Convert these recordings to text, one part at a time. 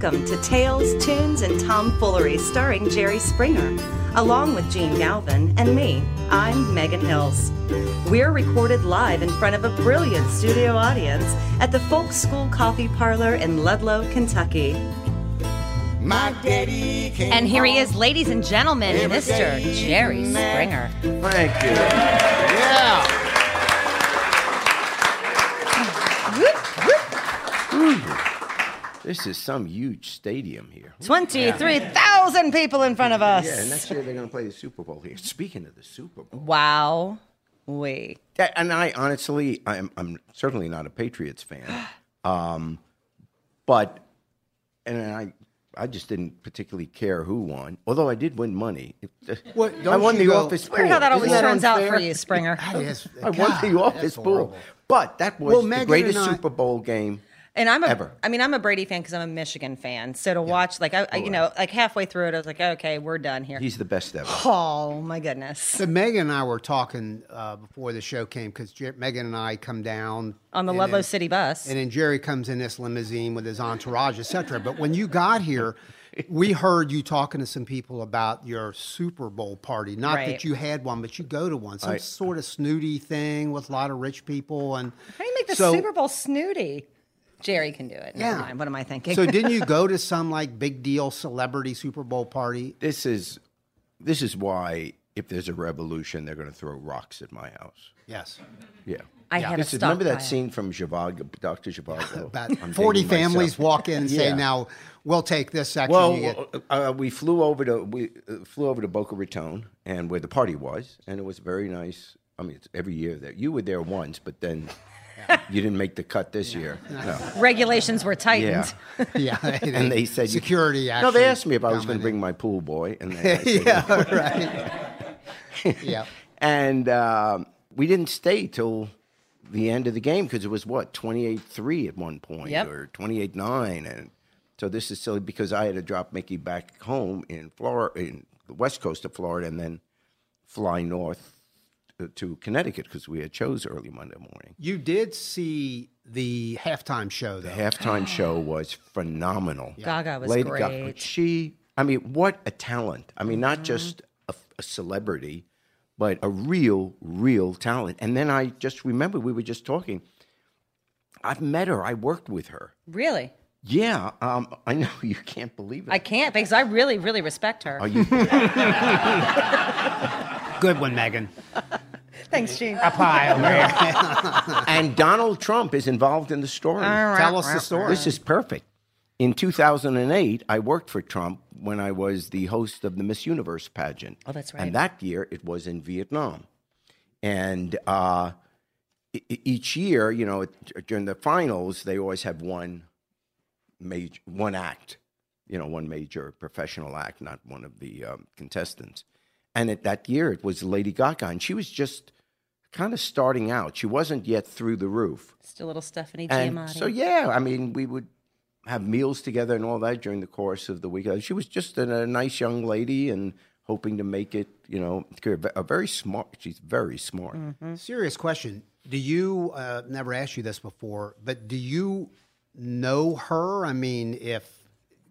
Welcome to Tales, Tunes, and Tomfoolery starring Jerry Springer, along with Jene Galvin and me. I'm Megan Hills. We're recorded live in front of a brilliant studio audience at the Folk School Coffee Parlor in Ludlow, Kentucky. My daddy came And here he is, ladies and gentlemen, Mr. Jerry. Springer. Thank you. Yeah. This is some huge stadium here. 23,000 people in front of us. Yeah, next year they're going to play the Super Bowl here. Speaking of the Super Bowl, Wow. Wait. And I honestly, I'm, I'm certainly not a Patriots fan, um, but and I, I just didn't particularly care who won. Although I did win money. What, I won the go- office Weird pool. how that always Isn't turns out for you, Springer. That is, I won the office pool, but that was Well, the greatest and Super Bowl game. And I'm a, Ever. I mean, I'm a Brady fan because I'm a Michigan fan. So to watch, like, I, I, you know, like halfway through it, I was like, okay, we're done here. He's the best ever. oh my goodness! So Megan and I were talking uh, before the show came because Megan and I come down On the and Ludlow City bus. and then Jerry comes in this limousine with his entourage, etc. But when you got here, we heard you talking to some people about your Super Bowl party. Not Right. that you had one, but you go to one, some I- sort of snooty thing with a lot of rich people. And How do you make the so- Super Bowl snooty? Jerry can do it. Never Yeah. mind. What am I thinking? So didn't you go to some like big deal celebrity Super Bowl party? This is, this is why if there's a revolution, they're going to throw rocks at my house. Yes. Yeah. I had a is, remember that scene from Zhivago, Dr. Zhivago? About I'm 40 dating myself. families walk in and say, now we'll take this section. Well, get- uh, we flew over to we uh, flew over to Boca Raton and where the party was, and it was very nice. I mean, it's every year that you were there once, but then you didn't make the cut this year. No. Regulations were tightened. yeah. And they said you- security. No, they asked me if I was going to bring my pool boy, and they, said, yeah, right. yeah. and um, we didn't stay till the end of the game because it was what 28-3 at one point Yep. or 28-9 and so this is silly because i had to drop mickey back home in florida in the west coast of florida and then fly north to- to connecticut because we had shows early monday morning You did see the halftime show, though. the halftime show was phenomenal Yeah. Gaga was Lady Gaga, great. she i mean what a talent i mean Mm-hmm. not just a, a celebrity but a real real talent and then i just remember we were just talking i've met her i worked with her Really? yeah um, i know you can't believe it I can't because I really, really respect her. Are you, Good one, Megan. Thanks, Jene. Pie over here. and donald trump is involved in the story Tell us the story. This is perfect. In 2008, I worked for Trump when I was the host of the Miss Universe pageant. Oh, that's right. And that year, it was in Vietnam. And uh, e- each year, you know, during the finals, they always have one major, one act, you know, one major professional act, not one of the um, contestants. And at that year, it was Lady Gaga, and she was just kind of starting out. She wasn't yet through the roof. Just a little Stefani And Germanotta. so, yeah, I mean, we would have meals together and all that during the course of the week. She was just a, a nice young lady and hoping to make it, you know, a very smart. She's very smart. Mm-hmm. Serious question. Do you, uh, never asked you this before, but do you know her? I mean, if,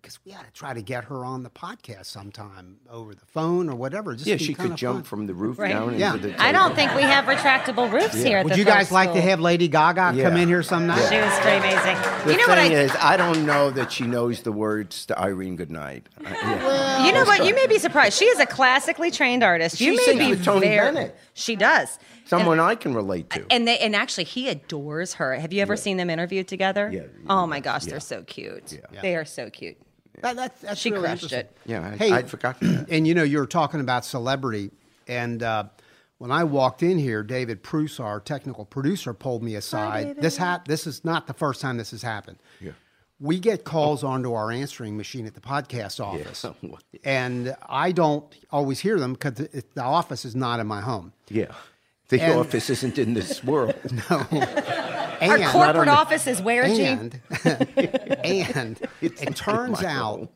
because we ought to try to get her on the podcast sometime over the phone or whatever. Just Yeah, she could jump fun. from the roof Right. down Yeah. into the I don't think we have retractable roofs here. At Would the you guys folk like to have Lady Gaga come in here some night? She was pretty amazing. The you know what I? thing is, I don't know that she knows the words to Irene Goodnight. I- yeah. you know what? You may be surprised. She is a classically trained artist. You She may be Tony very, Bennett. She does. Someone I can relate to. And they and actually he adores her. Have you ever seen them interviewed together? Yeah. Oh my gosh, they're so cute. They are so cute. That, that, that's She really crushed it. yeah, I, Hey, I'd forgotten that. And you know, you were talking about celebrity, and uh, when I walked in here, David Pruce, our technical producer, pulled me aside. this ha- This is not the first time this has happened. Yeah. We get calls onto our answering machine at the podcast office, and I don't always hear them because the the office is not in my home. Yeah. The And- office isn't in this world. Our And, corporate office is where, Jene? and, and it turns out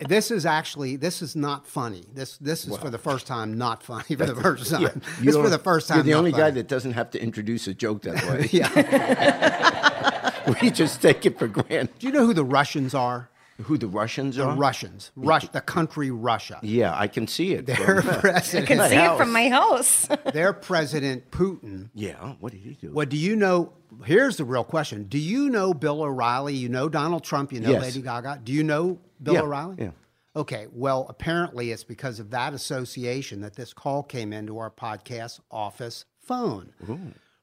this is actually this is not funny. This this is for the first time not funny for the first time. yeah, this is for the first time. You're the not only guy that doesn't have to introduce a joke that way. Yeah. we just take it for granted. Do you know who the Russians are? Who the Russians The are? Russians, Rush, the country Russia. Yeah, I can see it. Their from- I can see it from my house. their president Putin. yeah, what did he do? What do you know? Here's the real question: Do you know Bill O'Reilly? You know Donald Trump. You know Yes. Lady Gaga. Do you know Bill Yeah, O'Reilly? yeah. Okay. Well, apparently it's because of that association that this call came into our podcast office phone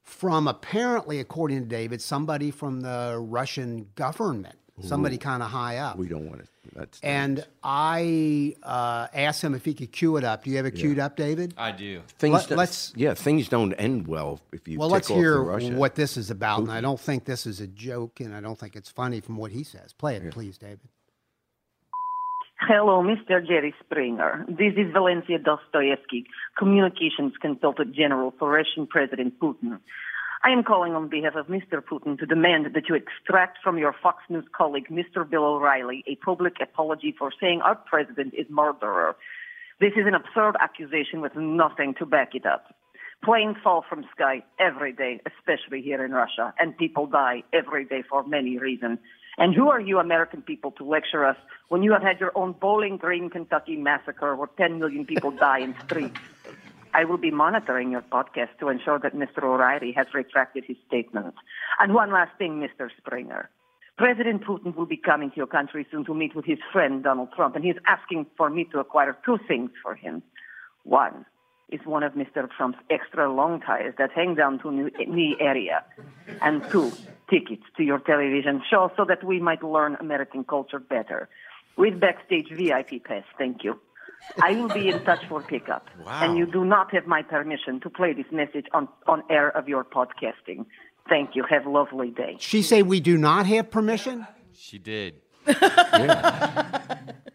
from apparently, according to David, somebody from the Russian government, somebody kind of high up. We don't want to. That's And I uh, asked him if he could cue it up. Do you have it queued up, David? I do. things. let- that- let's- yeah, things don't end well if you. Well, let's off hear what this is about. And I don't think this is a joke, and I don't think it's funny from what he says. Play it, please, David. Hello, Mr. Jerry Springer. This is Valencia Dostoevsky, Communications Consultant General for Russian President Putin. I am calling on behalf of Mr. Putin to demand that you extract from your Fox News colleague, Mr. Bill O'Reilly, a public apology for saying our president is murderer. This is an absurd accusation with nothing to back it up. Planes fall from sky every day, especially here in Russia, and people die every day for many reasons. And who are you American people to lecture us when you have had your own Bowling Green, Kentucky massacre where 10 million people die in streets? I will be monitoring your podcast to ensure that Mr. O'Reilly has retracted his statement. And one last thing, Mr. Springer. President Putin will be coming to your country soon to meet with his friend Donald Trump, and he's asking for me to acquire two things for him. One is one of Mr. Trump's extra long ties that hang down to knee- knee area, and two, tickets to your television show so that we might learn American culture better. With backstage VIP pass, thank you. I will be in touch for pickup. And you do not have my permission to play this message on, on air of your podcasting. Thank you. Have a lovely day. She say we do not have permission. She did.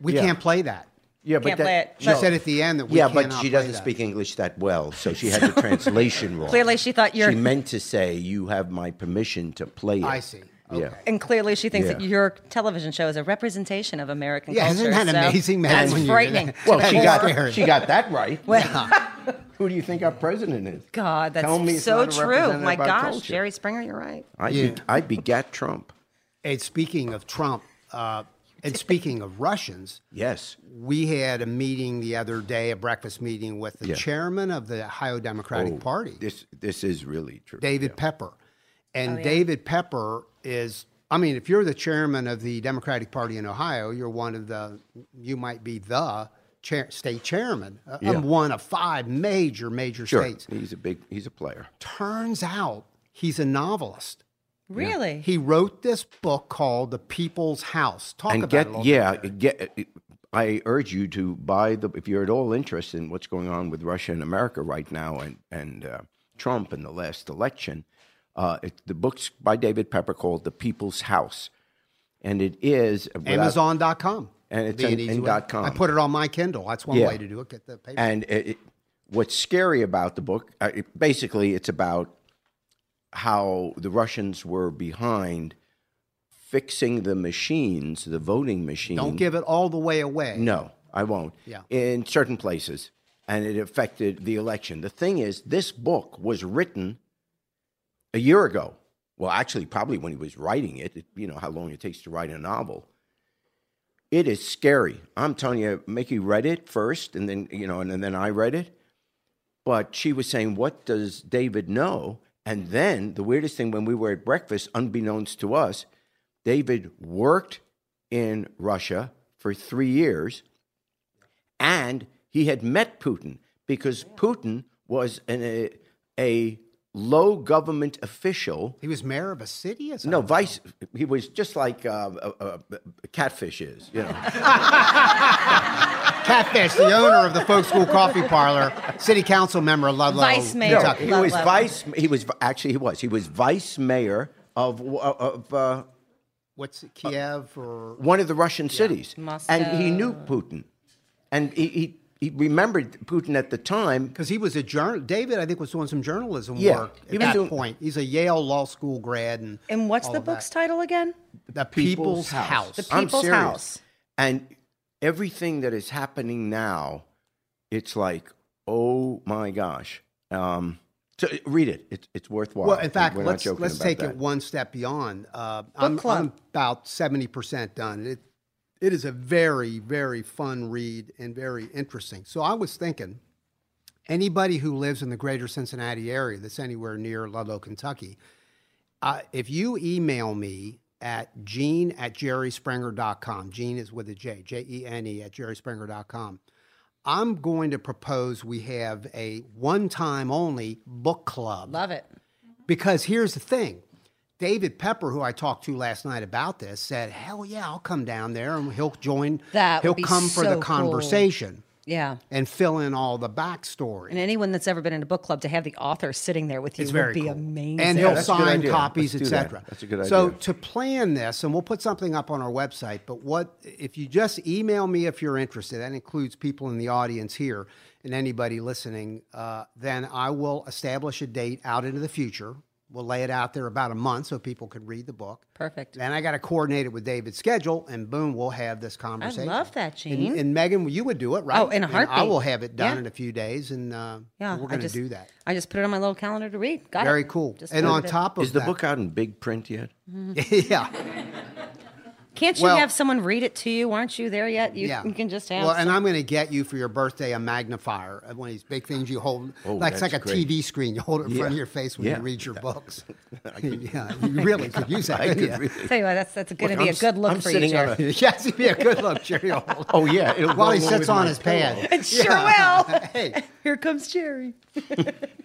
We Yeah. can't play that. Yeah, but Can't play it. She said at the end that we yeah, but she doesn't speak English that well, so she had the translation wrong. Clearly, she thought you're- She meant to say, "You have my permission to play it." I see. Yeah. And clearly, she thinks that your television show is a representation of American Yeah, culture. isn't that so amazing, man? That's when you- frightening. Well, she got Scary. she got that right. Well, Who do you think our president is? God, that's Tell me so true. My of gosh, culture. Jerry Springer, you're right. I Yeah. be, I begat Trump. And speaking of Trump, uh, and speaking of Russians, Yes. we had a meeting the other day, a breakfast meeting with the Yeah. chairman of the Ohio Democratic Oh, Party, This this is really true. David Yeah. Pepper. And Oh, yeah. David Pepper is, I mean, if you're the chairman of the Democratic Party in Ohio, you're one of the, you might be the chair, state chairman uh, Yeah. of one of five major, major Sure. states. He's a big. He's a player. Turns out he's a novelist. Really? He wrote this book called The People's House. Talk and about get it yeah bit. get. I urge you to buy the if you're at all interested in what's going on with Russia and America right now and and uh, Trump in the last election. Uh, it, the book's by David Pepper called The People's House, and it is without- Amazon.com. And it's an in dot com. I put it on my Kindle. That's one Yeah. way to do it. Get the paper. And it, it- what's scary about the book, uh, basically, it's about how the Russians were behind fixing the machines, the voting machine. Don't give it all the way away. No, I won't. Yeah. In certain places, and it affected the election. The thing is, this book was written a year ago. Well, actually, probably when he was writing it, it you know how long it takes to write a novel. It is scary. I'm telling you, Mickey read it first, and then you know, and, then I read it. But she was saying, "What does David know?" And then the weirdest thing, when we were at breakfast, unbeknownst to us, David worked in Russia for three years, and he had met Putin because Putin was an, a, a low government official. He was mayor of a city? Or No, something? vice. He was just like uh, uh, uh, Catfish is, you know. Catfish, the owner of the Folk School Coffee Parlor, city council member of Ludlow, Vice mayor. No, Kentucky. he was love. vice. He was actually he was he was vice mayor of of uh, What's it, Kiev or one of the Russian cities, and he knew Putin, and he, he he remembered Putin at the time. because he was a journal. David, I think, was doing some journalism Yeah, work at he was that doing- point. He's a Yale Law School grad, and And what's the of that. book's title again? The People's, House. The I'm People's serious. House. And everything that is happening now, it's like, oh my gosh. Um, so read it. It's it's worthwhile. Well, in fact, We're let's let's take that. it one step beyond. Uh, I'm, club. I'm about seventy percent done. It, it is a very, very fun read and very interesting. So I was thinking, anybody who lives in the greater Cincinnati area that's anywhere near Ludlow, Kentucky, uh, if you email me at jene at jerryspringer.com, Jene is with a J, J E N E at jerryspringer.com, I'm going to propose we have a one time only book club. Love it. Because here's the thing David Pepper, who I talked to last night about this, said, Hell yeah, I'll come down there and he'll join. That he'll would be come for so the cool. conversation Yeah. and fill in all the backstory. And anyone that's ever been in a book club to have the author sitting there with you It's would be cool. amazing. And he'll that's a good sign copies, Let's that. etc. That's a good idea. So to plan this, and we'll put something up on our website. But what if you just email me if you're interested? That includes people in the audience here and anybody listening. Uh, then I will establish a date out into the future. We'll lay it out there about a month so people can read the book. Perfect. Then I got to coordinate it with David's schedule, and boom, we'll have this conversation. I love that, And, Jene. and Megan, you would do it, right? Oh, in a And I will have it done Yeah. in a few days, and uh, yeah, we're going to do that. I just put it on my little calendar to read. Got it. Very it. cool. Just And on top of Is the that, book out in big print yet? yeah, Can't you Well- have someone read it to you? Aren't you there yet? You, yeah. you can just have. Well, and I'm going to get you for your birthday a magnifier, uh, one of these big things you hold, Oh, like it's like a great. TV screen. You hold it in front of your face when Yeah. you read your books. yeah, you really could use that. I couldn't really. Tell you what, that's that's going to be I'm a good s- look I'm for you, sitting on Jerry. a- yes, it'd be a good look, Jerry. will. Oh yeah, it'll While he sits on his pillow. pad. It sure will. Hey, Here comes Jerry.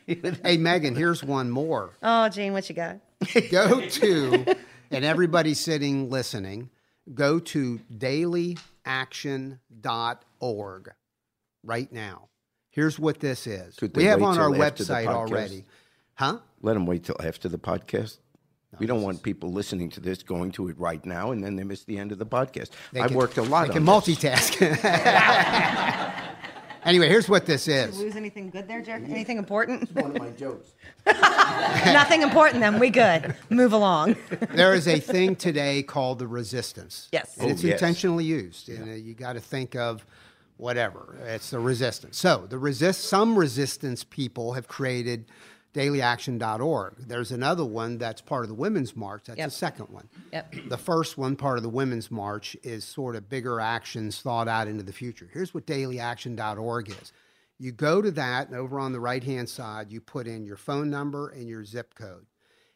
hey, Megan, here's one more. Oh, Jene, what you got? go to, and everybody sitting listening, go to dailyaction.org right now. Here's what this is. We have on our till after the website already. Huh? Let them wait till after the podcast. we don't want people listening to this going to it right now, and then they miss the end of the podcast. They I've can- worked a lot They can this. multitask. anyway, here's what this is. Lose anything good there, Jerry? Anything important? One of my jokes. Nothing important then. We good. Move along. There is a thing today called the resistance. Yes. And Oh, it's yes. intentionally used. And uh, you got to think of whatever. It's the resistance. So the resist some resistance people have created dailyaction.org. There's another one that's part of the Women's March. That's Yep. the second one. Yep. The first one, part of the Women's March, is sort of bigger actions thought out into the future. Here's what dailyaction.org is. You go to that, and over on the right hand side, you put in your phone number and your zip code.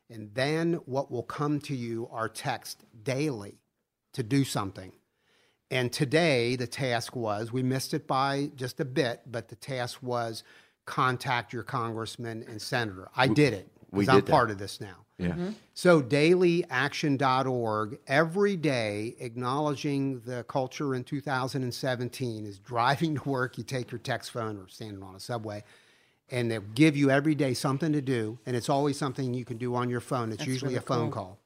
And then what will come to you are text daily to do something. And today, the task was we missed it by just a bit, but the task was contact your congressman and senator. I did it we because I'm that. part of this now. Yeah. Mm-hmm. So dailyaction.org every day acknowledging the culture in 2017 is driving to work. You take your text phone or standing on a subway, and they'll give you every day something to do, and it's always something you can do on your phone. It's usually really a phone cool. call,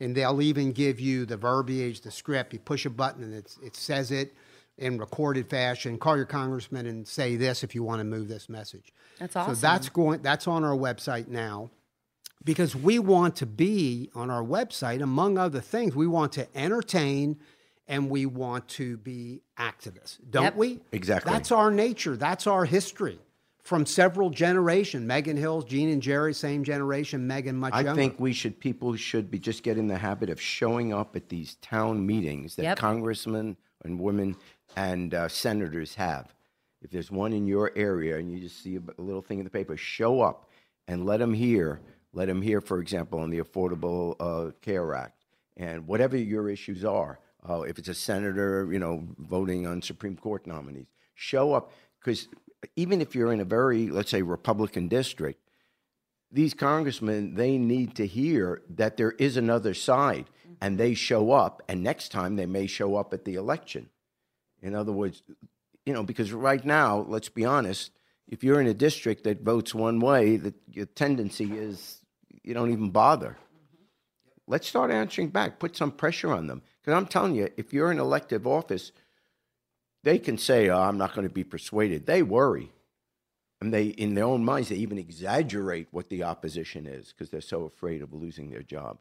and they'll even give you the verbiage, the script. You push a button, and it's, it says it in recorded fashion. Call your congressman and say this if you want to move this message. That's So awesome. that's going. That's on our website now because we want to be on our website, among other things, we want to entertain and we want to be activists, don't Yep. we? Exactly. That's our nature. That's our history from several generations. Megan Hills, Jene and Jerry, same generation. Megan much I younger. think we should people should be just get in the habit of showing up at these town meetings that Yep. congressmen and women and uh, senators have. If there's one in your area and you just see a little thing in the paper, show up and let them hear. Let them hear, for example, on the Affordable uh, Care Act and whatever your issues are. Uh, if it's a senator, you know, voting on Supreme Court nominees, show up because even if you're in a very, let's say, Republican district, these congressmen they need to hear that there is another side and they show up and next time they may show up at the election in other words you know because right now let's be honest if you're in a district that votes one way that your tendency is you don't even bother. Let's start answering back. Put some pressure on them. Because i'm telling you if you're in elective office they can say oh, i'm not going to be persuaded. They worry. And they in their own minds they even exaggerate what the opposition is because they're so afraid of losing their job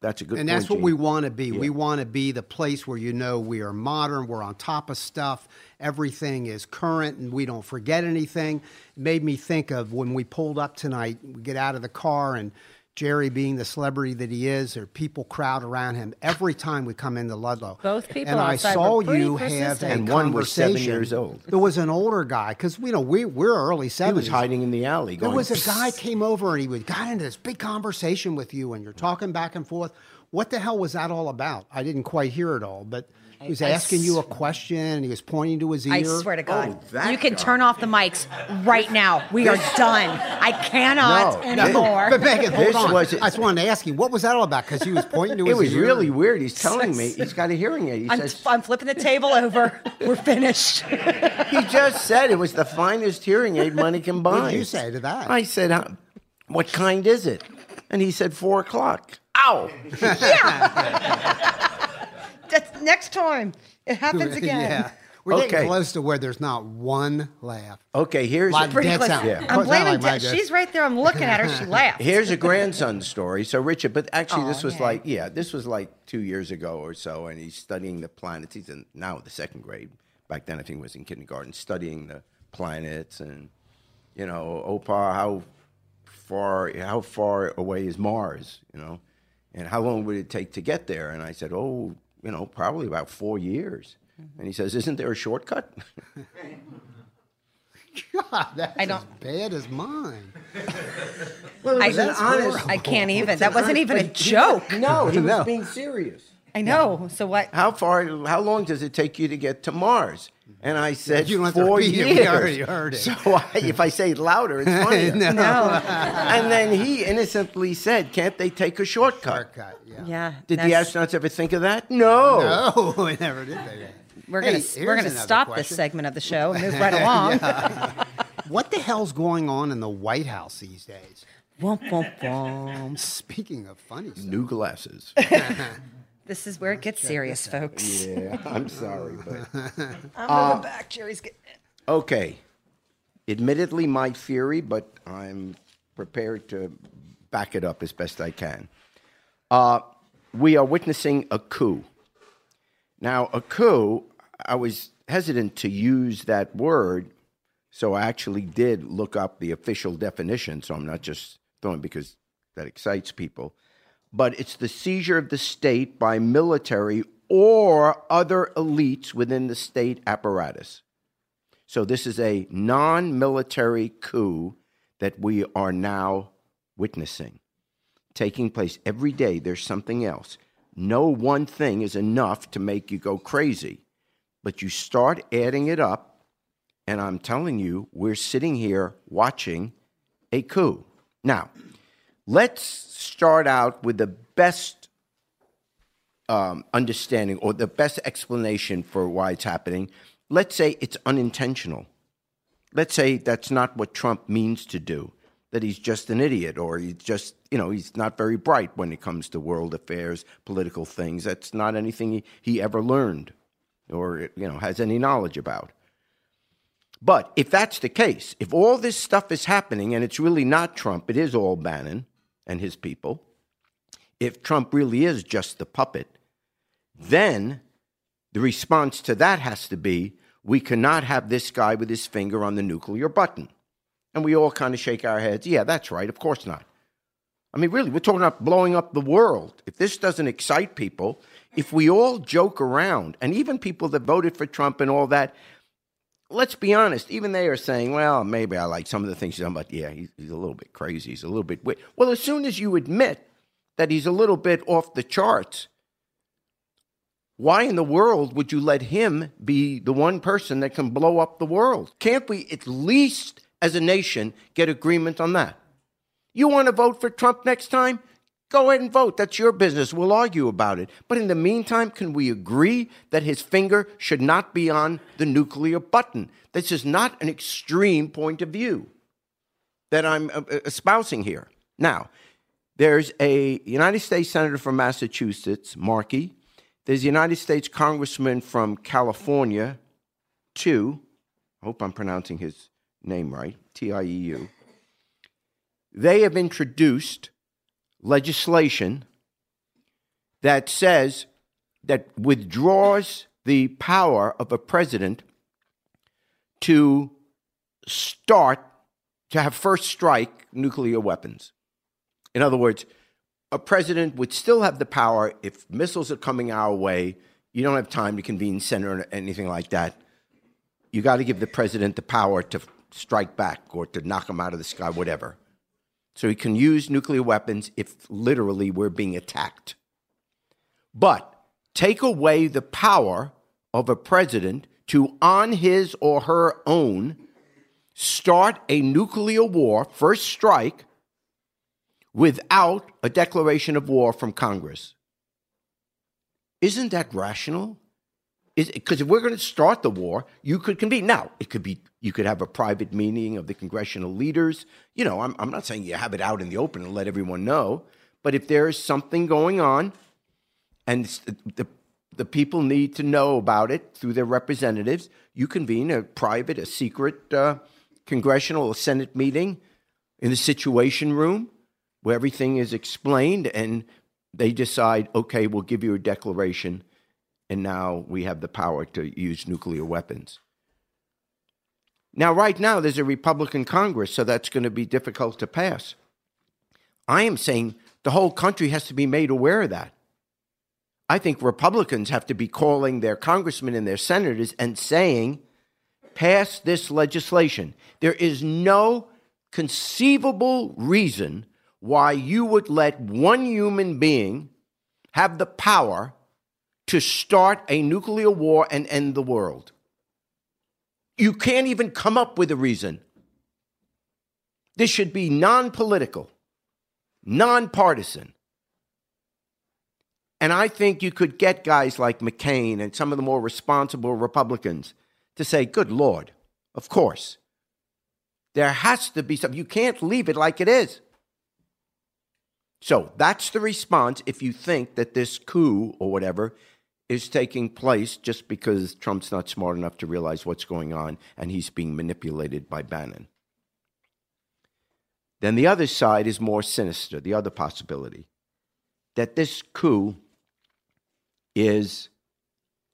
that's a good and point, that's what Jene. we want to be. Yeah. We want to be the place where you know we are modern, we're on top of stuff, everything is current, and we don't forget anything. It made me think of when we pulled up tonight. We get out of the car, and Jerry being the celebrity that he is, or people crowd around him every time we come into Ludlow. Both people And I outside saw were pretty you have persistent. a And one was seven conversation. years old. There was an older guy because you know we we're early He was hiding in the alley. There was a guy came over and he would got into this big conversation with you, and you're talking back and forth. What the hell was that all about? I didn't quite hear it all, but he was I asking you a question, and he was pointing to his ear. I swear to God. Oh, you can guy. turn off the mics right now. We are done. I cannot No, no. anymore. But Megan, hold This on. was- I just wanted to ask you, what was that all about? Because he was pointing to his ear. It was ear. really weird. He's telling me he's got a hearing aid. He I'm, says I'm flipping the table over. We're finished. he just said it was the finest hearing aid money can buy. What did you say to that? I said, "What kind is it?" And he said, four o'clock." Ow! That's next time. It happens again. yeah. We're getting close to where there's not one laugh. Okay, here's Like a, dead close. sound. Yeah. I'm Sound blaming. like my De- desk. she's right there. I'm looking at her. She laughed. here's a grandson story. So Richard, but actually, this Oh, was yeah. like yeah, this was like two years ago or so, and he's studying the planets. He's in now the second grade. Back then, I think he was in kindergarten, studying the planets and you know, oh, Opa, how far how far away is Mars? You know, and how long would it take to get there? And I said, oh, you know, probably about four years. And he says, isn't there a shortcut? God, that's I don't- as bad as mine. well, I, honest. I can't even. That wasn't even a joke. No, he was being serious. I know. So what? How far? How long does it take you to get to Mars? And I said, You don't have to four it. years. We already heard it. So I, if I say it louder, it's funnier. No. No. And then he innocently said, "Can't they take a shortcut?" Haircut, yeah. Yeah. Did the astronauts ever think of that? No. No, we never did that. We're Hey, gonna we're gonna another stop this segment of the show and move right along. What the hell's going on in the White House these days? Speaking of funny stuff. New glasses. This is where it gets serious, folks. yeah, I'm sorry, but I'm moving back. Jerry's getting it. okay. Admittedly, my theory, but I'm prepared to back it up as best I can. Uh, we are witnessing a coup. Now, a coup, I was hesitant to use that word, so I actually did look up the official definition, so I'm not just throwing because that excites people. But it's the seizure of the state by military or other elites within the state apparatus. So this is a non military coup that we are now witnessing. Taking place every day, there's something else. No one thing is enough to make you go crazy, but you start adding it up, and I'm telling you, we're sitting here watching a coup. Now, let's start out with the best um, understanding or the best explanation for why it's happening. Let's say it's unintentional. Let's say that's not what Trump means to do, that he's just an idiot or he's just, you know, he's not very bright when it comes to world affairs, political things. That's not anything he, he ever learned or, you know, has any knowledge about. But if that's the case, if all this stuff is happening and it's really not Trump, it is all Bannon and his people, if Trump really is just the puppet, then the response to that has to be we cannot have this guy with his finger on the nuclear button. And we all kind of shake our heads. Yeah, that's right. Of course not. I mean, really, we're talking about blowing up the world. If this doesn't excite people, if we all joke around, and even people that voted for Trump and all that, let's be honest, even they are saying, well, maybe I like some of the things he's done, but yeah, he's, he's a little bit crazy. He's a little bit weird. Well, as soon as you admit that he's a little bit off the charts, why in the world would you let him be the one person that can blow up the world? Can't we at least, as a nation, get agreement on that? You want to vote for Trump next time? Go ahead and vote. That's your business. We'll argue about it. But in the meantime, can we agree that his finger should not be on the nuclear button? This is not an extreme point of view that I'm uh, espousing here. Now, there's a United States Senator from Massachusetts, Markey. There's a United States Congressman from California, too. I hope I'm pronouncing his name right, T I E U. They have introduced legislation that says that withdraws the power of a president to start to have first strike nuclear weapons. In other words, a president would still have the power if missiles are coming our way. You don't have time to convene Senate or anything like that. You got to give the president the power to strike back or to knock them out of the sky, whatever. So he can use nuclear weapons if literally we're being attacked. But take away the power of a president to, on his or her own, start a nuclear war, first strike, without a declaration of war from Congress. Isn't that rational? Because if we're going to start the war, you could convene. Now, it could be you could have a private meeting of the congressional leaders. You know, I'm, I'm not saying you have it out in the open and let everyone know, but if there is something going on, and the the people need to know about it through their representatives, you convene a private, a secret uh, congressional or Senate meeting in the Situation Room where everything is explained, and they decide, okay, we'll give you a declaration, and now we have the power to use nuclear weapons. Now, right now, there's a Republican Congress, so that's going to be difficult to pass. I am saying the whole country has to be made aware of that. I think Republicans have to be calling their congressmen and their senators and saying, pass this legislation. There is no conceivable reason why you would let one human being have the power to start a nuclear war and end the world. You can't even come up with a reason. This should be non political, non partisan. And I think you could get guys like McCain and some of the more responsible Republicans to say, good Lord, of course. There has to be something. You can't leave it like it is. So that's the response if you think that this coup or whatever is taking place just because Trump's not smart enough to realize what's going on and he's being manipulated by Bannon. Then the other side is more sinister, the other possibility that this coup is,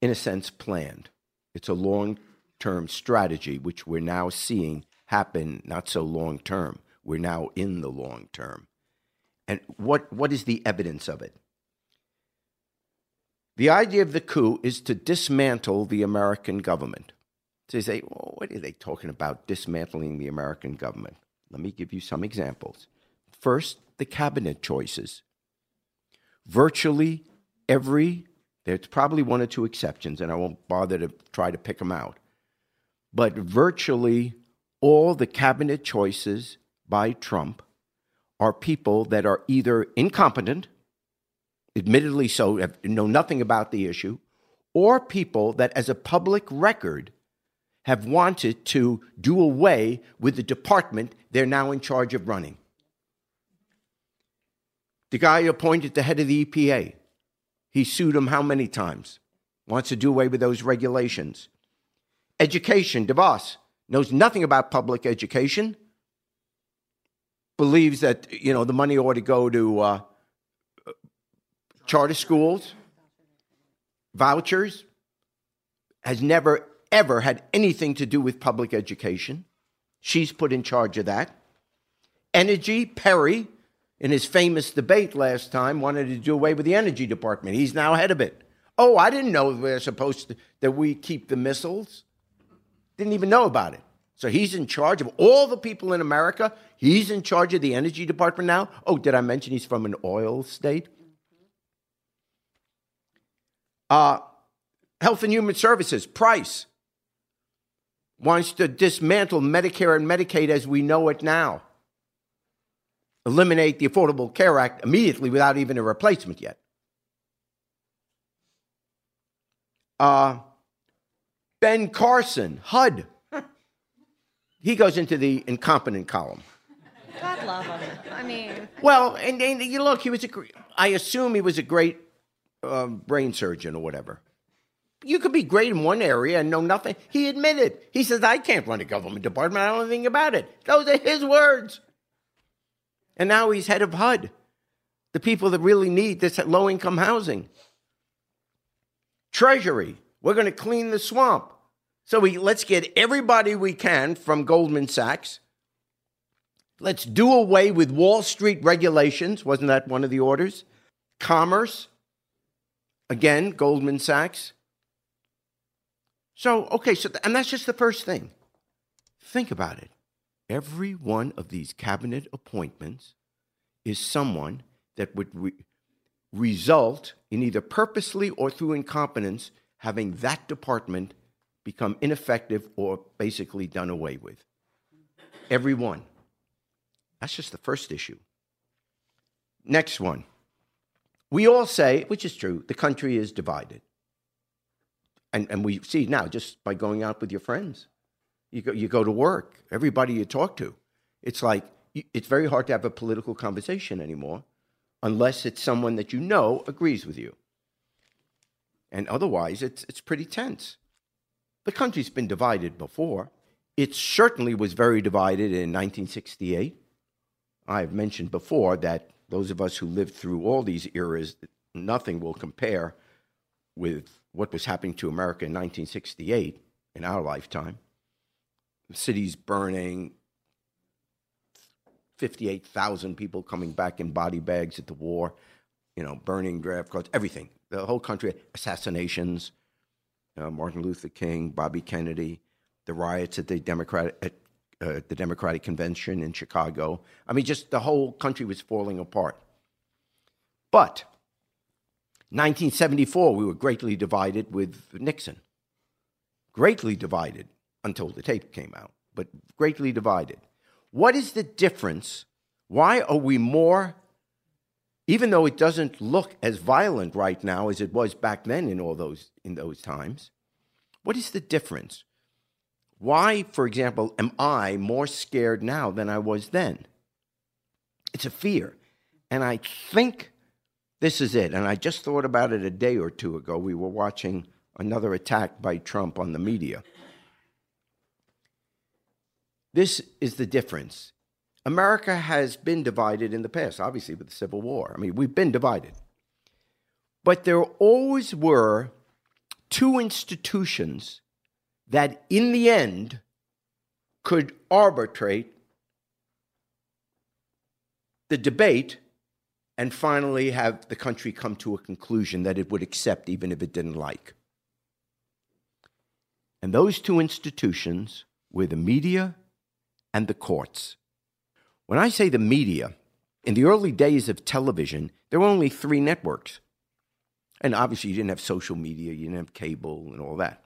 in a sense, planned. It's a long term strategy, which we're now seeing happen not so long term. We're now in the long term. And what, what is the evidence of it? The idea of the coup is to dismantle the American government. So you say, well, what are they talking about, dismantling the American government? Let me give you some examples. First, the cabinet choices. Virtually every there's probably one or two exceptions, and I won't bother to try to pick them out. But virtually all the cabinet choices by Trump are people that are either incompetent, admittedly so, have, know nothing about the issue, or people that, as a public record, have wanted to do away with the department they're now in charge of running. The guy appointed the head of the EPA, he sued him how many times? Wants to do away with those regulations. Education, DeVos knows nothing about public education. Believes that you know the money ought to go to uh, charter schools, vouchers. Has never ever had anything to do with public education. She's put in charge of that. Energy, Perry, in his famous debate last time, wanted to do away with the energy department. He's now head of it. Oh, I didn't know we're supposed to, that we keep the missiles. Didn't even know about it. So he's in charge of all the people in America. He's in charge of the energy department now. Oh, did I mention he's from an oil state? Uh, Health and Human Services, Price, wants to dismantle Medicare and Medicaid as we know it now eliminate the Affordable Care Act immediately without even a replacement yet. Uh, ben Carson, HUD. he goes into the incompetent column. God love him. I mean, well, and, and you look, he was a. I assume he was a great um, brain surgeon or whatever. You could be great in one area and know nothing. He admitted. He says, "I can't run a government department. I don't know anything about it." Those are his words. And now he's head of HUD, the people that really need this low income housing. Treasury, we're going to clean the swamp. So we, let's get everybody we can from Goldman Sachs Let's do away with Wall Street regulations. Wasn't that one of the orders? Commerce. Again, Goldman Sachs. So, okay, so, and that's just the first thing. Think about it. Every one of these cabinet appointments is someone that would re- result in either purposely or through incompetence having that department become ineffective or basically done away with. Every one. That's just the first issue. Next one. We all say, which is true, the country is divided. And, and we see now just by going out with your friends. You go, you go to work, everybody you talk to. It's like, it's very hard to have a political conversation anymore unless it's someone that you know agrees with you. And otherwise, it's, it's pretty tense. The country's been divided before. It certainly was very divided in 1968. I've mentioned before that those of us who lived through all these eras, nothing will compare with what was happening to America in 1968 in our lifetime. Cities burning, 58,000 people coming back in body bags at the war, you know, burning draft cards, everything. The whole country, assassinations, uh, Martin Luther King, Bobby Kennedy, the riots at the Democratic at uh, the Democratic Convention in Chicago. I mean, just the whole country was falling apart. But 1974, we were greatly divided with Nixon. Greatly divided until the tape came out, but greatly divided. What is the difference? Why are we more, even though it doesn't look as violent right now as it was back then in all those in those times? What is the difference? Why, for example, am I more scared now than I was then? It's a fear. And I think this is it. And I just thought about it a day or two ago. We were watching another attack by Trump on the media. This is the difference. America has been divided in the past, obviously, with the Civil War. I mean, we've been divided. But there always were two institutions that in the end could arbitrate the debate and finally have the country come to a conclusion that it would accept even if it didn't like. And those two institutions were the media and the courts. When I say the media, in the early days of television, there were only three networks. And obviously, you didn't have social media, you didn't have cable, and all that.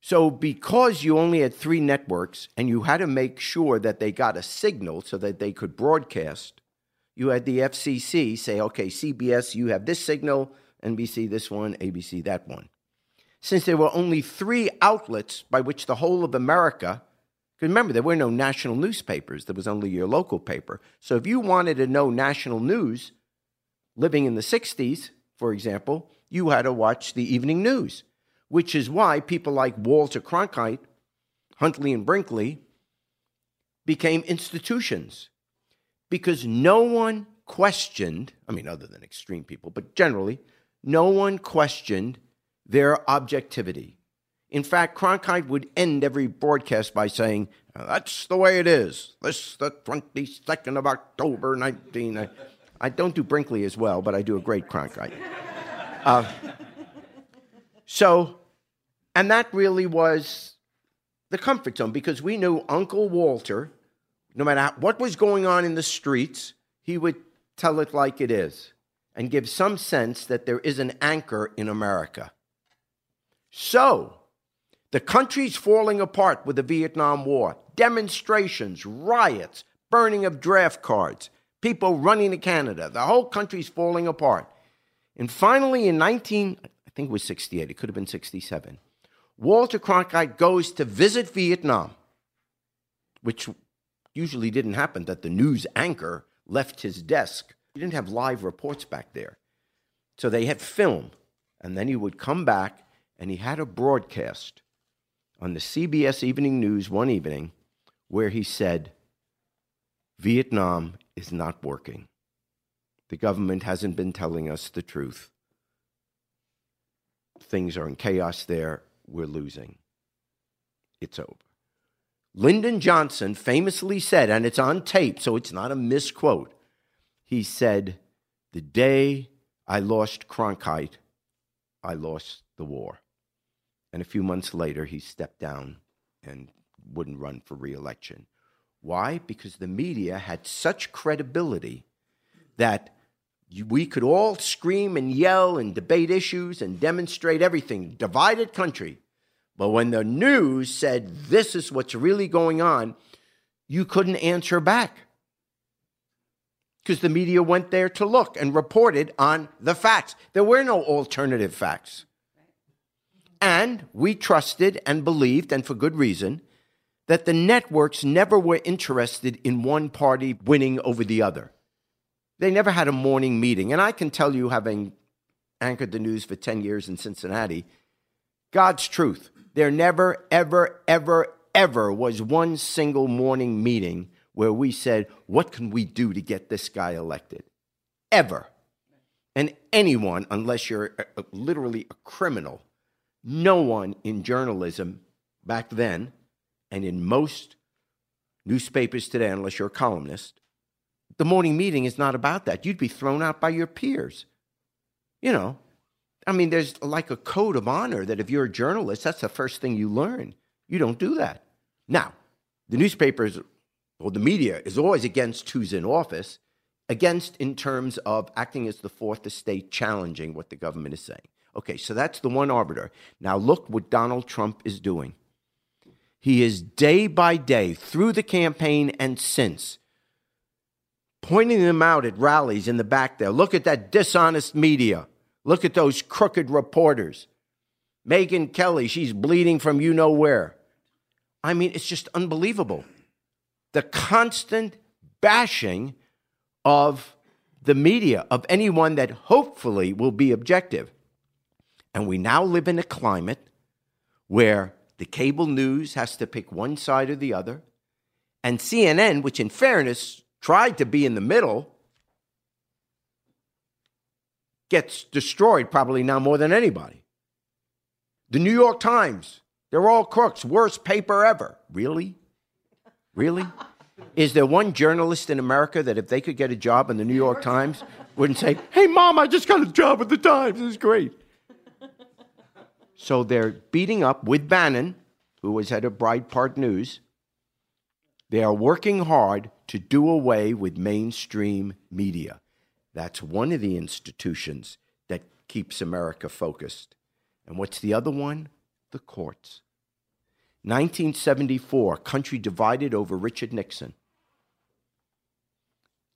So, because you only had three networks and you had to make sure that they got a signal so that they could broadcast, you had the FCC say, okay, CBS, you have this signal, NBC this one, ABC that one. Since there were only three outlets by which the whole of America, remember, there were no national newspapers, there was only your local paper. So, if you wanted to know national news, living in the 60s, for example, you had to watch the evening news which is why people like Walter Cronkite, Huntley, and Brinkley became institutions because no one questioned, I mean, other than extreme people, but generally, no one questioned their objectivity. In fact, Cronkite would end every broadcast by saying, That's the way it is. This the 22nd of October, 19. I don't do Brinkley as well, but I do a great Cronkite. Uh, so, and that really was the comfort zone because we knew Uncle Walter, no matter what was going on in the streets, he would tell it like it is and give some sense that there is an anchor in America. So, the country's falling apart with the Vietnam War, demonstrations, riots, burning of draft cards, people running to Canada. The whole country's falling apart. And finally, in 19, I think it was 68, it could have been 67. Walter Cronkite goes to visit Vietnam, which usually didn't happen, that the news anchor left his desk. He didn't have live reports back there. So they had film. And then he would come back and he had a broadcast on the CBS Evening News one evening where he said, Vietnam is not working. The government hasn't been telling us the truth things are in chaos there, we're losing. It's over. Lyndon Johnson famously said, and it's on tape, so it's not a misquote. He said, The day I lost Cronkite, I lost the war. And a few months later, he stepped down and wouldn't run for reelection. Why? Because the media had such credibility that we could all scream and yell and debate issues and demonstrate everything. Divided country. But when the news said this is what's really going on, you couldn't answer back. Because the media went there to look and reported on the facts. There were no alternative facts. And we trusted and believed, and for good reason, that the networks never were interested in one party winning over the other. They never had a morning meeting. And I can tell you, having anchored the news for 10 years in Cincinnati, God's truth. There never, ever, ever, ever was one single morning meeting where we said, What can we do to get this guy elected? Ever. And anyone, unless you're a- a- literally a criminal, no one in journalism back then, and in most newspapers today, unless you're a columnist, the morning meeting is not about that. You'd be thrown out by your peers. You know, I mean, there's like a code of honor that if you're a journalist, that's the first thing you learn. You don't do that. Now, the newspapers or the media is always against who's in office, against in terms of acting as the fourth estate, challenging what the government is saying. Okay, so that's the one arbiter. Now, look what Donald Trump is doing. He is day by day through the campaign and since pointing them out at rallies in the back there. Look at that dishonest media. Look at those crooked reporters. Megyn Kelly, she's bleeding from you know where. I mean, it's just unbelievable. The constant bashing of the media, of anyone that hopefully will be objective. And we now live in a climate where the cable news has to pick one side or the other. And CNN, which in fairness tried to be in the middle, gets destroyed probably now more than anybody. The New York Times, they're all crooks, worst paper ever. Really? Really? Is there one journalist in America that if they could get a job in the New York Times wouldn't say, Hey, mom, I just got a job at the Times. This is great. So they're beating up with Bannon, who was head of Breitbart News. They are working hard to do away with mainstream media. That's one of the institutions that keeps America focused. And what's the other one? The courts. 1974, country divided over Richard Nixon.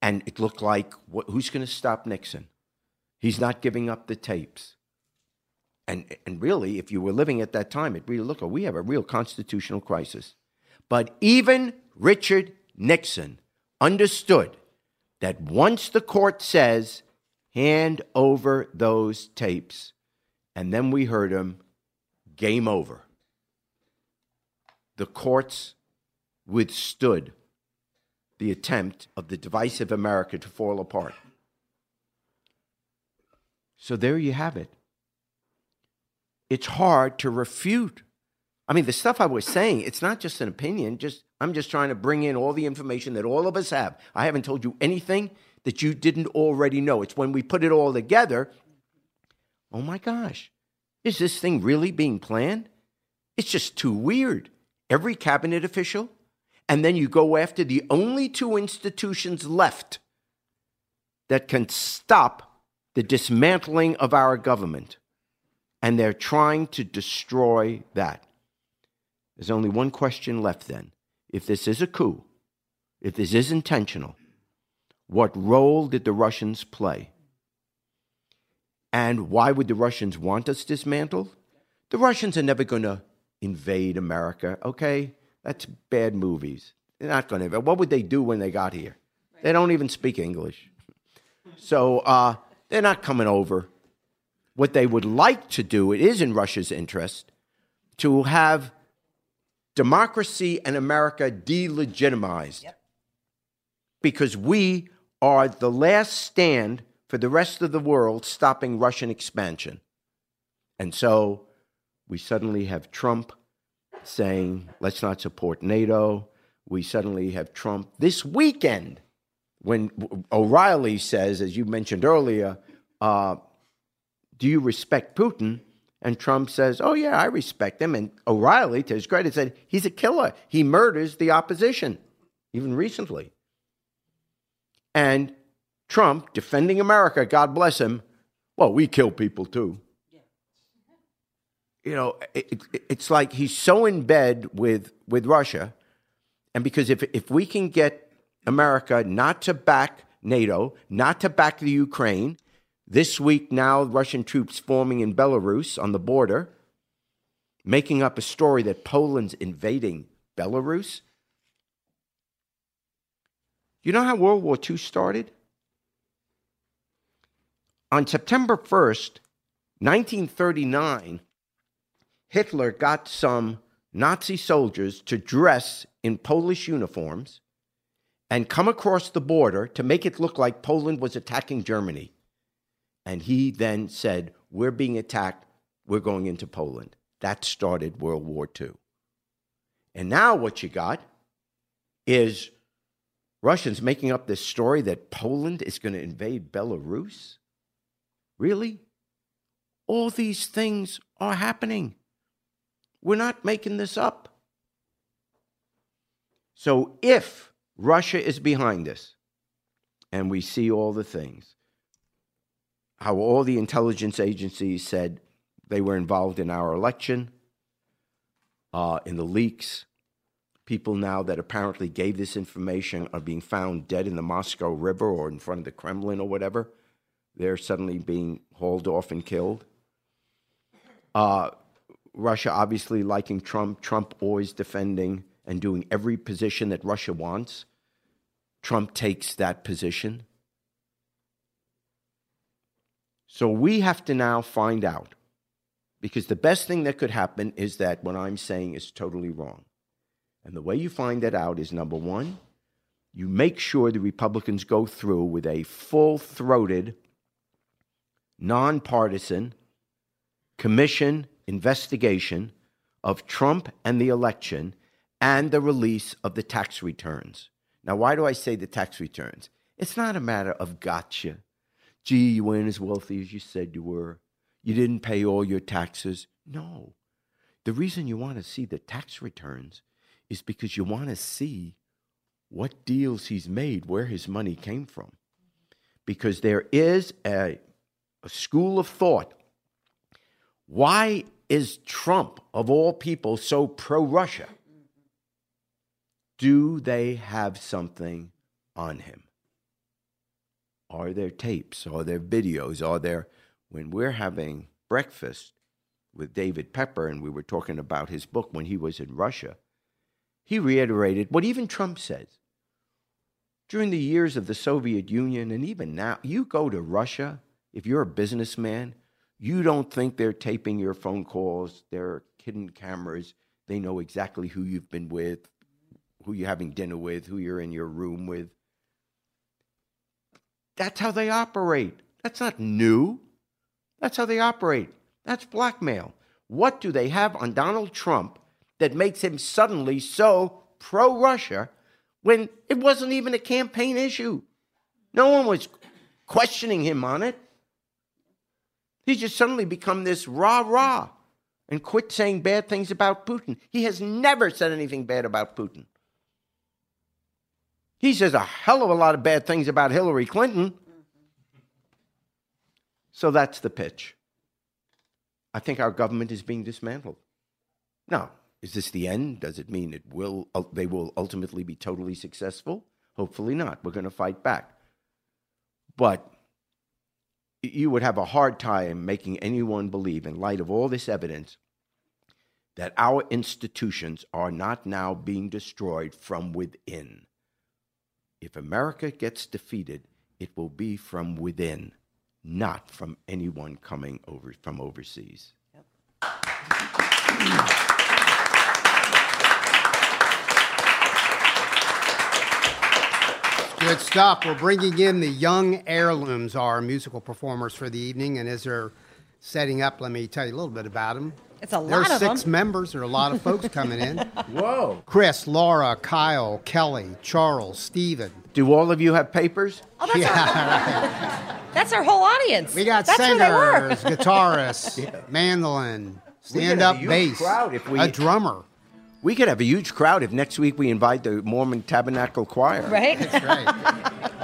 And it looked like wh- who's going to stop Nixon? He's not giving up the tapes. And, and really, if you were living at that time, it really looked like we have a real constitutional crisis. But even Richard Nixon understood that once the court says, hand over those tapes, and then we heard him, game over. The courts withstood the attempt of the divisive America to fall apart. So there you have it. It's hard to refute. I mean, the stuff I was saying, it's not just an opinion, just I'm just trying to bring in all the information that all of us have. I haven't told you anything that you didn't already know. It's when we put it all together, oh my gosh, is this thing really being planned? It's just too weird. Every cabinet official, and then you go after the only two institutions left that can stop the dismantling of our government. And they're trying to destroy that. There's only one question left then. If this is a coup, if this is intentional, what role did the Russians play? And why would the Russians want us dismantled? The Russians are never going to invade America, okay? That's bad movies. They're not going to. What would they do when they got here? They don't even speak English. So uh, they're not coming over. What they would like to do, it is in Russia's interest, to have democracy and America delegitimized. Because we are the last stand for the rest of the world stopping Russian expansion. And so we suddenly have Trump saying, let's not support NATO. We suddenly have Trump this weekend when O'Reilly says, as you mentioned earlier, uh, do you respect Putin? And Trump says, oh, yeah, I respect him. And O'Reilly, to his credit, said, he's a killer. He murders the opposition, even recently. And Trump, defending America, God bless him, well, we kill people too. You know, it, it, it's like he's so in bed with, with Russia. And because if, if we can get America not to back NATO, not to back the Ukraine, this week now, Russian troops forming in Belarus on the border, making up a story that Poland's invading Belarus. You know how World War II started? On September 1st, 1939, Hitler got some Nazi soldiers to dress in Polish uniforms and come across the border to make it look like Poland was attacking Germany. And he then said, We're being attacked, we're going into Poland. That started World War II. And now what you got is Russians making up this story that Poland is going to invade Belarus. Really? All these things are happening. We're not making this up. So if Russia is behind this, and we see all the things, how all the intelligence agencies said they were involved in our election, uh, in the leaks. People now that apparently gave this information are being found dead in the Moscow River or in front of the Kremlin or whatever. They're suddenly being hauled off and killed. Uh, Russia obviously liking Trump, Trump always defending and doing every position that Russia wants. Trump takes that position. So we have to now find out because the best thing that could happen is that what I'm saying is totally wrong. And the way you find that out is number one, you make sure the Republicans go through with a full throated, nonpartisan commission investigation of Trump and the election and the release of the tax returns. Now, why do I say the tax returns? It's not a matter of gotcha. Gee, you weren't as wealthy as you said you were. You didn't pay all your taxes. No. The reason you want to see the tax returns is because you want to see what deals he's made, where his money came from. Because there is a, a school of thought. Why is Trump, of all people, so pro Russia? Do they have something on him? Are there tapes? Are there videos? Are there, when we're having breakfast with David Pepper and we were talking about his book when he was in Russia, he reiterated what even Trump says. During the years of the Soviet Union and even now, you go to Russia, if you're a businessman, you don't think they're taping your phone calls, they're hidden cameras, they know exactly who you've been with, who you're having dinner with, who you're in your room with. That's how they operate. That's not new. That's how they operate. That's blackmail. What do they have on Donald Trump that makes him suddenly so pro Russia when it wasn't even a campaign issue? No one was questioning him on it. He's just suddenly become this rah rah and quit saying bad things about Putin. He has never said anything bad about Putin. He says a hell of a lot of bad things about Hillary Clinton. So that's the pitch. I think our government is being dismantled. Now, is this the end? Does it mean it will uh, they will ultimately be totally successful? Hopefully not. We're going to fight back. But you would have a hard time making anyone believe in light of all this evidence that our institutions are not now being destroyed from within. If America gets defeated, it will be from within, not from anyone coming over from overseas. Yep. Good stuff. We're bringing in the Young Heirlooms, our musical performers for the evening. And as they're setting up, let me tell you a little bit about them. It's a lot There's of six them. members. There are a lot of folks coming in. Whoa. Chris, Laura, Kyle, Kelly, Charles, Steven. Do all of you have papers? Oh, that's, yeah. our, that's our whole audience. We got that's singers, guitarists, yeah. mandolin, stand-up bass, we, a drummer. We could have a huge crowd if next week we invite the Mormon Tabernacle Choir. Right? That's right.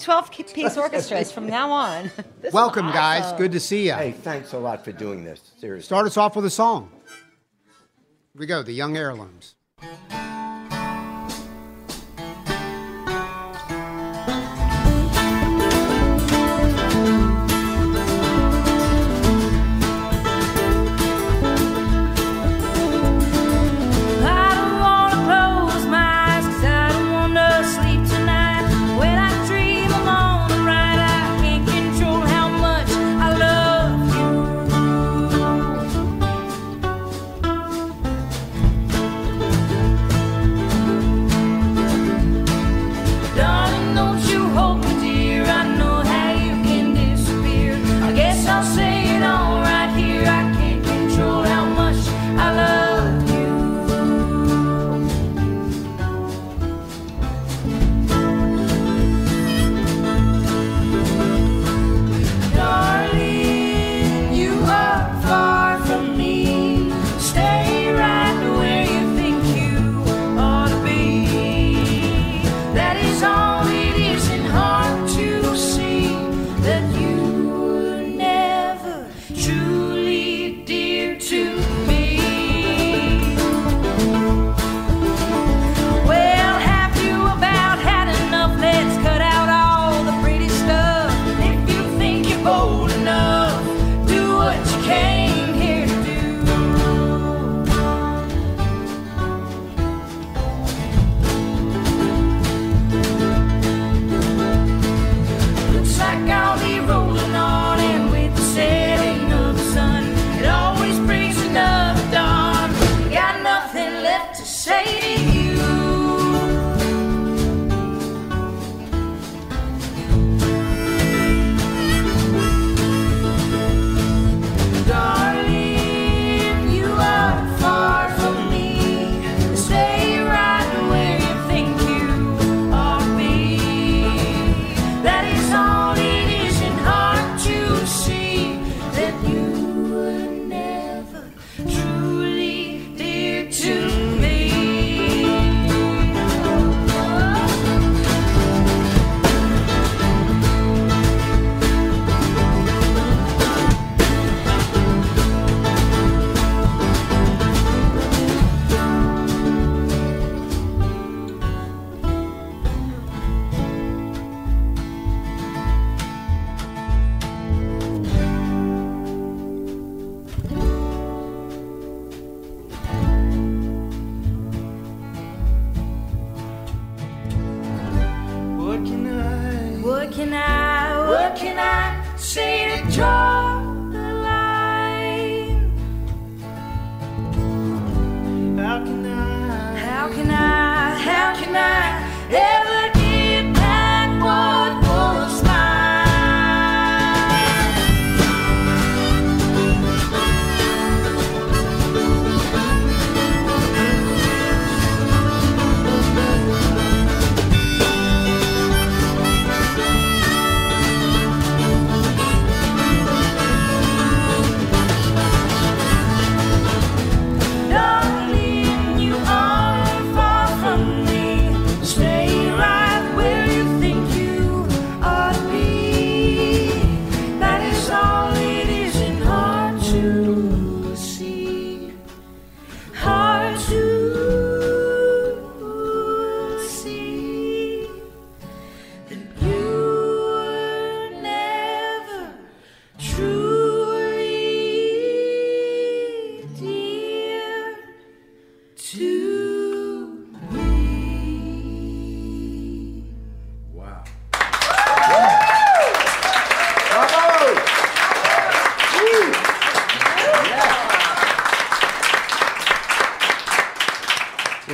12 piece orchestras from now on. This Welcome, awesome. guys. Good to see you. Hey, thanks a lot for doing this. Seriously. Start us off with a song. Here we go, The Young Heirlooms.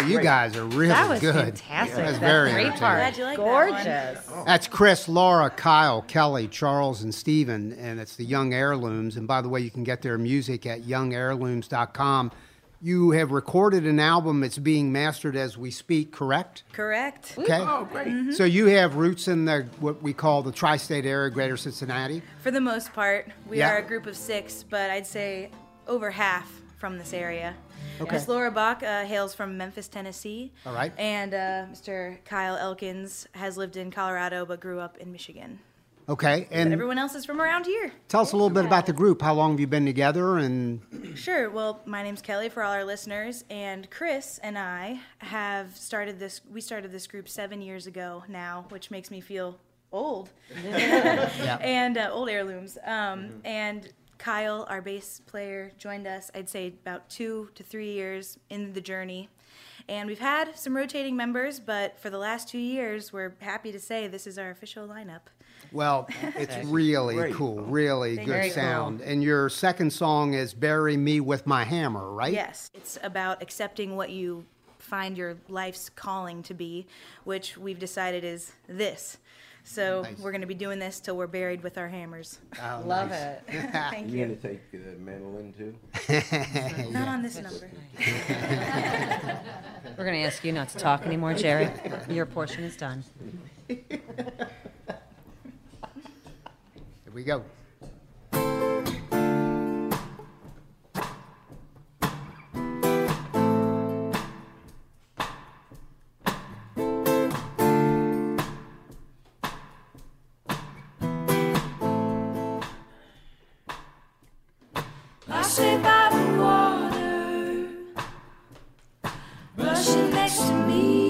you guys are really that was good. Fantastic. That's very great part. Like Gorgeous. That. That's Chris, Laura, Kyle, Kelly, Charles, and Stephen, and it's the Young Heirlooms. And by the way, you can get their music at youngheirlooms.com. You have recorded an album. It's being mastered as we speak. Correct. Correct. Okay. Oh, great. Mm-hmm. So you have roots in the what we call the tri-state area, Greater Cincinnati. For the most part, we yeah. are a group of six, but I'd say over half from this area. Okay. Miss Laura Bach uh, hails from Memphis, Tennessee. All right. And uh, Mr. Kyle Elkins has lived in Colorado but grew up in Michigan. Okay. But And everyone else is from around here. tell us a little bit about the group. How long have you been together? And Sure. Well, my name's Kelly for all our listeners, and Chris and I have started this. We started this group seven years ago now, which makes me feel old. yeah. And uh, old heirlooms. Um, And Kyle, our bass player, joined us. I'd say about two to three years in the journey. And we've had some rotating members, but for the last two years, we're happy to say this is our official lineup. well, it's really Great. cool, really Thank good you. sound. And your second song is "Bury Me with My Hammer," right? Yes, it's about accepting what you find your life's calling to be, which we've decided is this. So Nice. we're going to be doing this till we're buried with our hammers. Oh, Love nice. it. Thank You you. gonna take the mandolin too? Not on this number. We're going to ask you not to talk anymore, Jerry. Your portion is done. Here we go. I by the water, rushing next to me.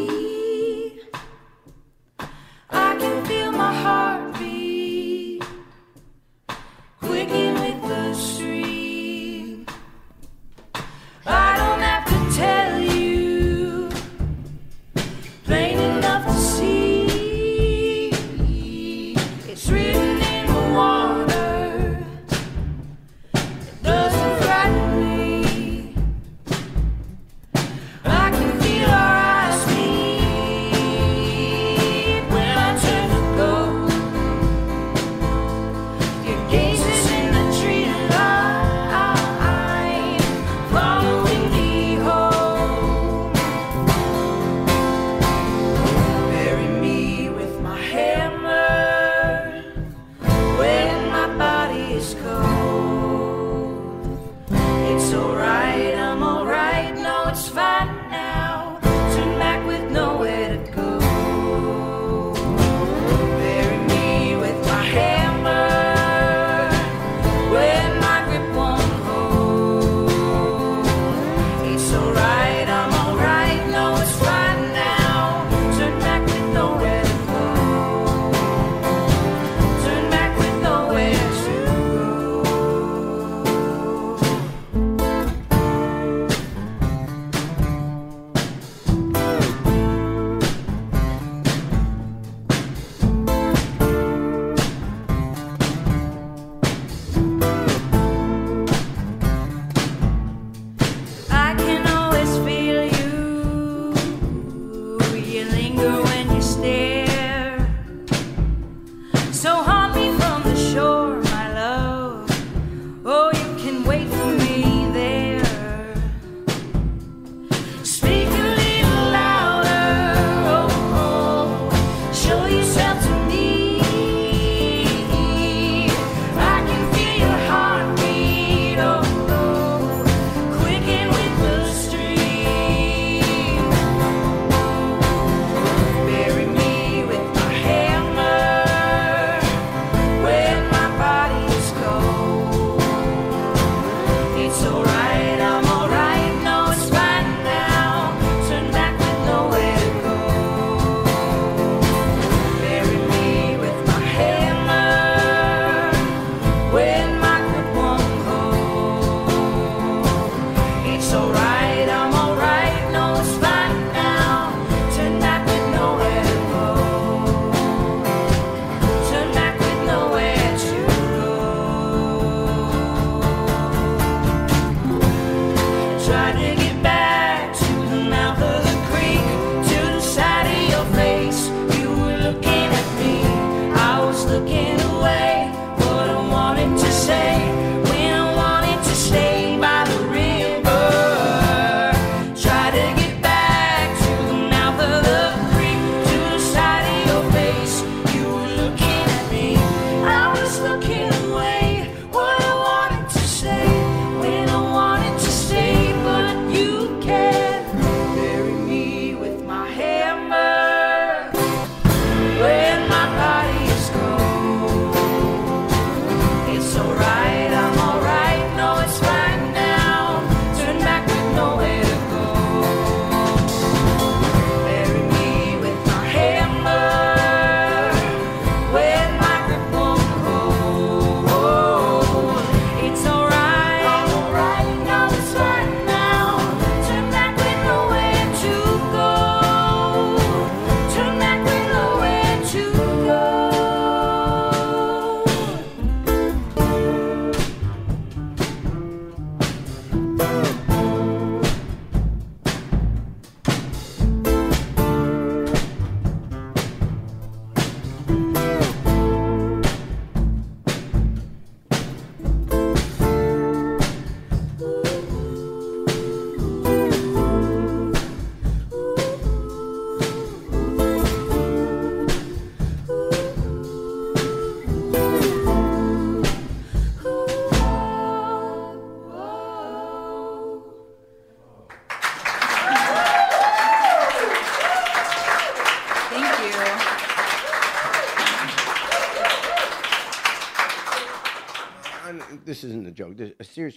This isn't a joke. This, a serious.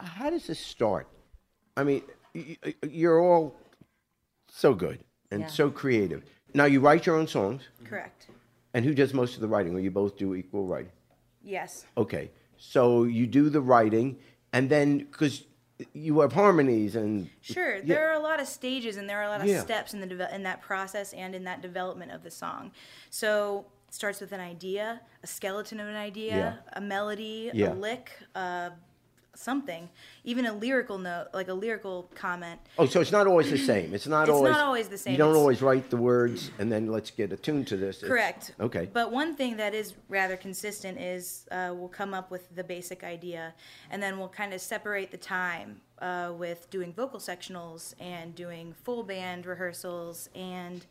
How does this start? I mean, you're all so good and Yeah. so creative. Now you write your own songs, Correct. and who does most of the writing? Or you both do equal writing? Yes. Okay, so you do the writing, and then because you have harmonies and Sure. Yeah. There are a lot of stages and there are a lot of Yeah. steps in the deve- in that process and in that development of the song. So starts with an idea, a skeleton of an idea, Yeah. a melody, Yeah. a lick, uh, something, even a lyrical note, like a lyrical comment. Oh, so it's not always the same. It's not It's always. not always the same. You don't It's- always write the words and then let's get attuned to this. It's- Correct. okay. But one thing that is rather consistent is uh, we'll come up with the basic idea, and then we'll kind of separate the time uh, with doing vocal sectionals and doing full band rehearsals and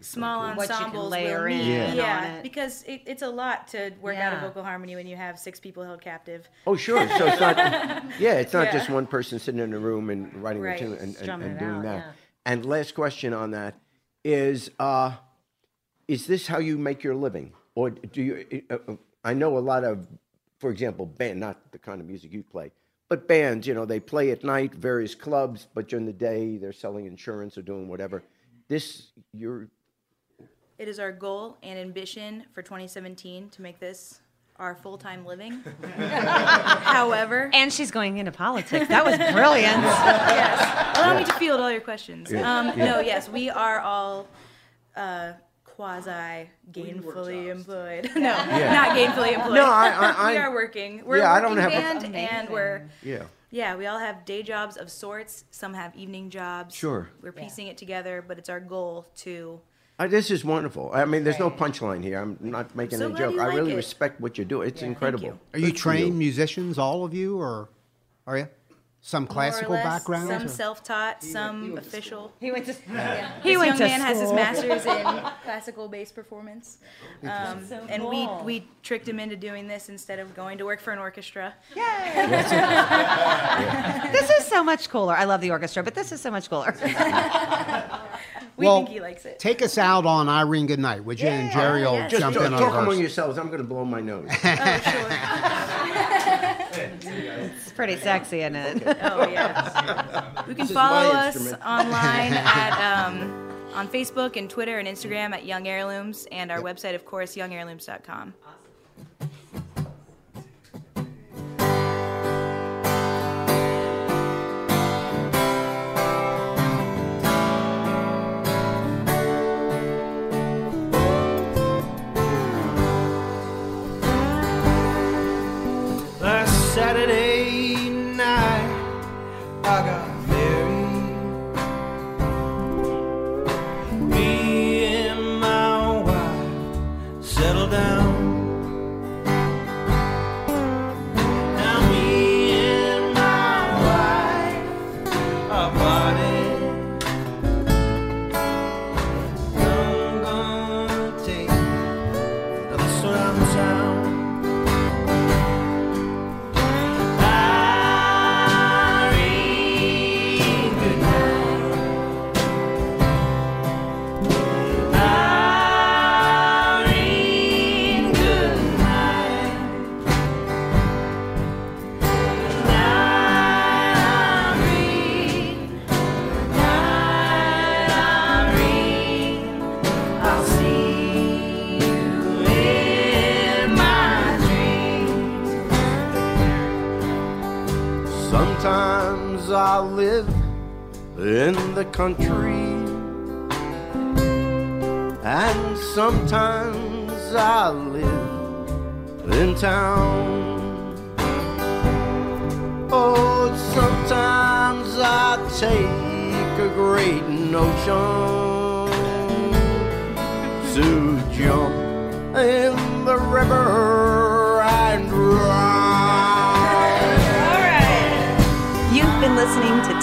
small What you can ensembles. layer will in meet. on Yeah, it. because it, it's a lot to work out a vocal harmony when you have six people held captive. Oh, sure. So it's not. Yeah, it's not Yeah. just one person sitting in a room and writing Right. a tune and, and, and doing out, that. yeah. And last question on that is: uh, Is this how you make your living, or do you? Uh, uh, I know a lot of, for example, band, not the kind of music you play, but bands. You know, they play at night, various clubs, but during the day they're selling insurance or doing whatever. This, you're It is our goal and ambition for 2017 to make this our full-time living. However, And she's going into politics. That was brilliant. yes. Allow me to field all your questions. Um, No, yes, we are all uh, quasi gainfully employed. no, not gainfully employed. No, I- I- we are working. We're Yeah, a I don't working have a- band, and we're yeah. yeah, we all have day jobs of sorts. Some have evening jobs. Sure. We're piecing it together, but it's our goal to. Uh, this is wonderful. I mean, there's no punchline here. I'm not making So a joke. you I like really it. respect what you do. It's incredible. you. Are you Good for trained musicians, all of you, or are you? Some classical more or less, backgrounds? Some or- self-taught, some official. He went to. He He went young to man has his master's in classical bass performance, um, and we we tricked him into doing this instead of going to work for an orchestra. Yay. This is so much cooler. I love the orchestra, but this is so much cooler. We well, think he likes it. take us out on Irene Goodnight, would you? and Jerry will yes. Jump talk, in on talk verse. among yourselves. I'm going to blow my nose. It's pretty sexy, isn't it? Oh yeah. You can is follow my us instrument. online at um, on Facebook and Twitter and Instagram at Young Heirlooms, and our website, of course, youngheirlooms.com. the country, and sometimes I live in town. Oh, sometimes I take a great notion to jump in the river and ride. You've been listening